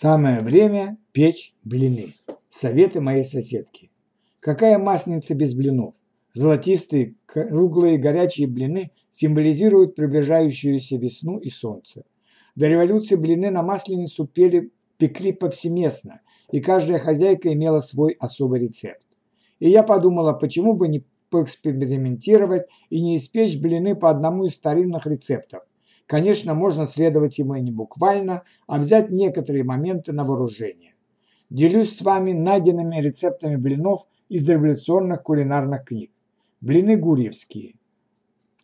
Самое время печь блины. Советы моей соседки. Какая масленица без блинов? Золотистые, круглые, горячие блины символизируют приближающуюся весну и солнце. До революции блины на масленицу пели, пекли повсеместно, и каждая хозяйка имела свой особый рецепт. И я подумала, почему бы не поэкспериментировать и не испечь блины по одному из старинных рецептов. Конечно, можно следовать ему и не буквально, а взять некоторые моменты на вооружение. Делюсь с вами найденными рецептами блинов из революционных кулинарных книг. Блины гурьевские.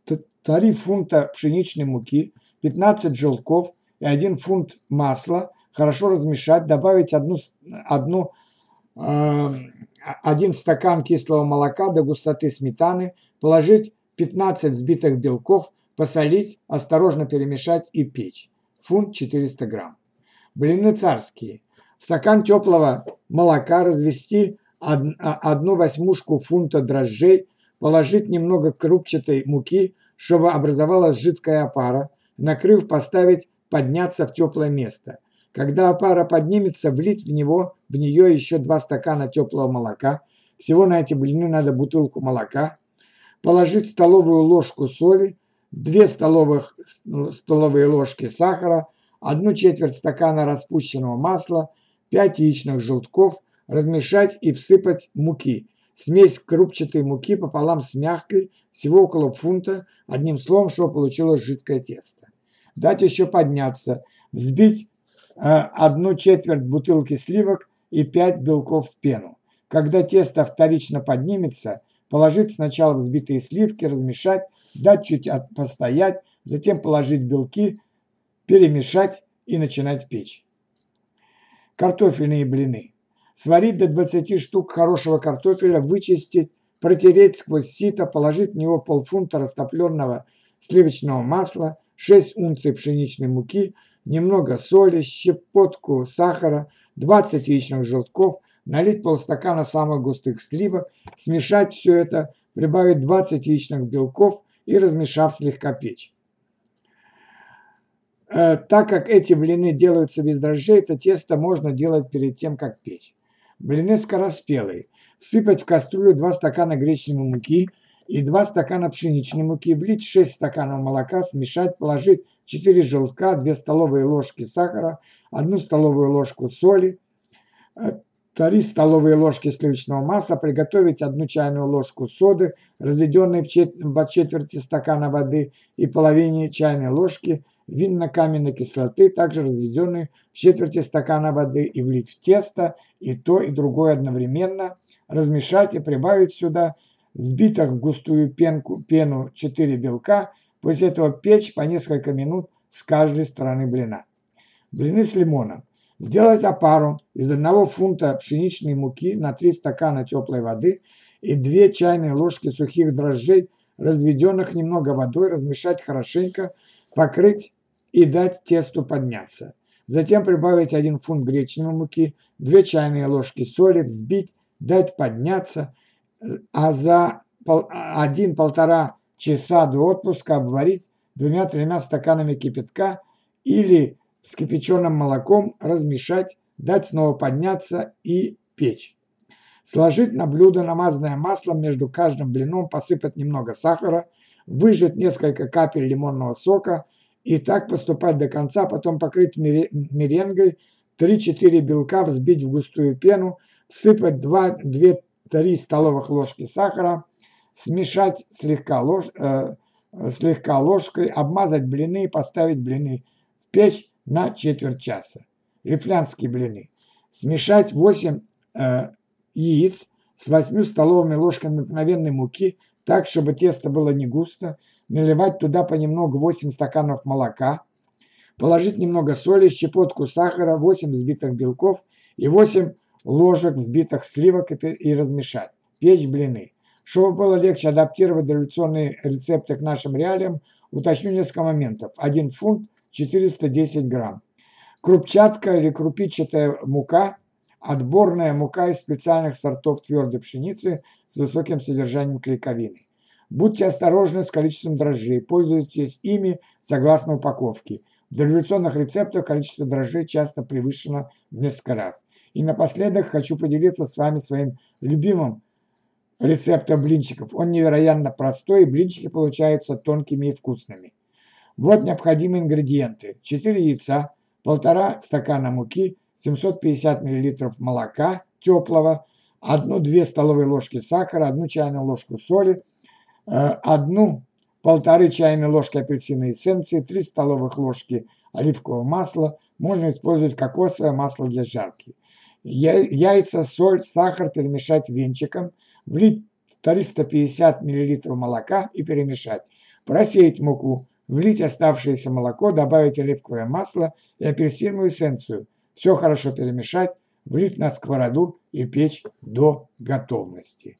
3 фунта пшеничной муки, 15 желтков и 1 фунт масла хорошо размешать, добавить одну, одну, э, один стакан кислого молока до густоты сметаны, положить 15 взбитых белков, посолить, осторожно перемешать и печь. Фунт 400 грамм. Блины царские. Стакан теплого молока развести одну восьмушку фунта дрожжей, положить немного крупчатой муки, чтобы образовалась жидкая опара, накрыв, поставить подняться в теплое место. Когда опара поднимется, влить в него, в нее еще два стакана теплого молока. Всего на эти блины надо бутылку молока. Положить столовую ложку соли, 2 столовых, столовые ложки сахара, одну четверть стакана распущенного масла, 5 яичных желтков, размешать и всыпать муки. Смесь крупчатой муки пополам с мягкой, всего около фунта, одним словом, чтобы получилось жидкое тесто. Дать еще подняться, взбить э, одну четверть бутылки сливок и 5 белков в пену. Когда тесто вторично поднимется, положить сначала взбитые сливки, размешать, дать чуть постоять, затем положить белки, перемешать и начинать печь. Картофельные блины. Сварить до 20 штук хорошего картофеля, вычистить, протереть сквозь сито, положить в него полфунта растопленного сливочного масла, 6 унций пшеничной муки, немного соли, щепотку сахара, 20 яичных желтков, налить полстакана самых густых сливок, смешать все это, прибавить 20 яичных белков и размешав слегка печь. Э, так как эти блины делаются без дрожжей, это тесто можно делать перед тем, как печь. Блины скороспелые. Всыпать в кастрюлю 2 стакана гречневой муки и 2 стакана пшеничной муки, влить 6 стаканов молока, смешать, положить 4 желтка, 2 столовые ложки сахара, 1 столовую ложку соли, 3 столовые ложки сливочного масла, приготовить 1 чайную ложку соды, разведенной в четверти стакана воды и половине чайной ложки винно-каменной кислоты, также разведенной в четверти стакана воды и влить в тесто и то и другое одновременно, размешать и прибавить сюда сбитых в густую пенку, пену 4 белка, после этого печь по несколько минут с каждой стороны блина. Блины с лимоном. Сделать опару из 1 фунта пшеничной муки на 3 стакана теплой воды и 2 чайные ложки сухих дрожжей, разведенных немного водой, размешать хорошенько, покрыть и дать тесту подняться. Затем прибавить 1 фунт гречневой муки, 2 чайные ложки соли, взбить, дать подняться, а за 1-1,5 часа до отпуска обварить двумя-тремя стаканами кипятка или с кипяченым молоком размешать, дать снова подняться и печь. Сложить на блюдо намазанное маслом, между каждым блином посыпать немного сахара, выжать несколько капель лимонного сока и так поступать до конца, потом покрыть меренгой, 3-4 белка взбить в густую пену, всыпать 2-3 столовых ложки сахара, смешать слегка, лож, э, слегка ложкой, обмазать блины и поставить блины в печь на четверть часа. Лифлянские блины. Смешать 8 э, яиц с 8 столовыми ложками обыкновенной муки, так, чтобы тесто было не густо, наливать туда понемногу 8 стаканов молока, положить немного соли, щепотку сахара, 8 взбитых белков и 8 ложек взбитых сливок и размешать. Печь блины. Чтобы было легче адаптировать революционные рецепты к нашим реалиям, уточню несколько моментов. 1 фунт 410 грамм. Крупчатка или крупичатая мука – отборная мука из специальных сортов твердой пшеницы с высоким содержанием клейковины. Будьте осторожны с количеством дрожжей, пользуйтесь ими согласно упаковке. В революционных рецептах количество дрожжей часто превышено в несколько раз. И напоследок хочу поделиться с вами своим любимым рецептом блинчиков. Он невероятно простой, и блинчики получаются тонкими и вкусными. Вот необходимые ингредиенты. 4 яйца, 1,5 стакана муки, 750 мл молока теплого, 1-2 столовые ложки сахара, 1 чайную ложку соли, 1 полторы чайные ложки апельсиновой эссенции, 3 столовых ложки оливкового масла, можно использовать кокосовое масло для жарки. Яйца, соль, сахар перемешать венчиком, влить 350 мл молока и перемешать. Просеять муку, влить оставшееся молоко, добавить оливковое масло и апельсиновую эссенцию. Все хорошо перемешать, влить на сковороду и печь до готовности.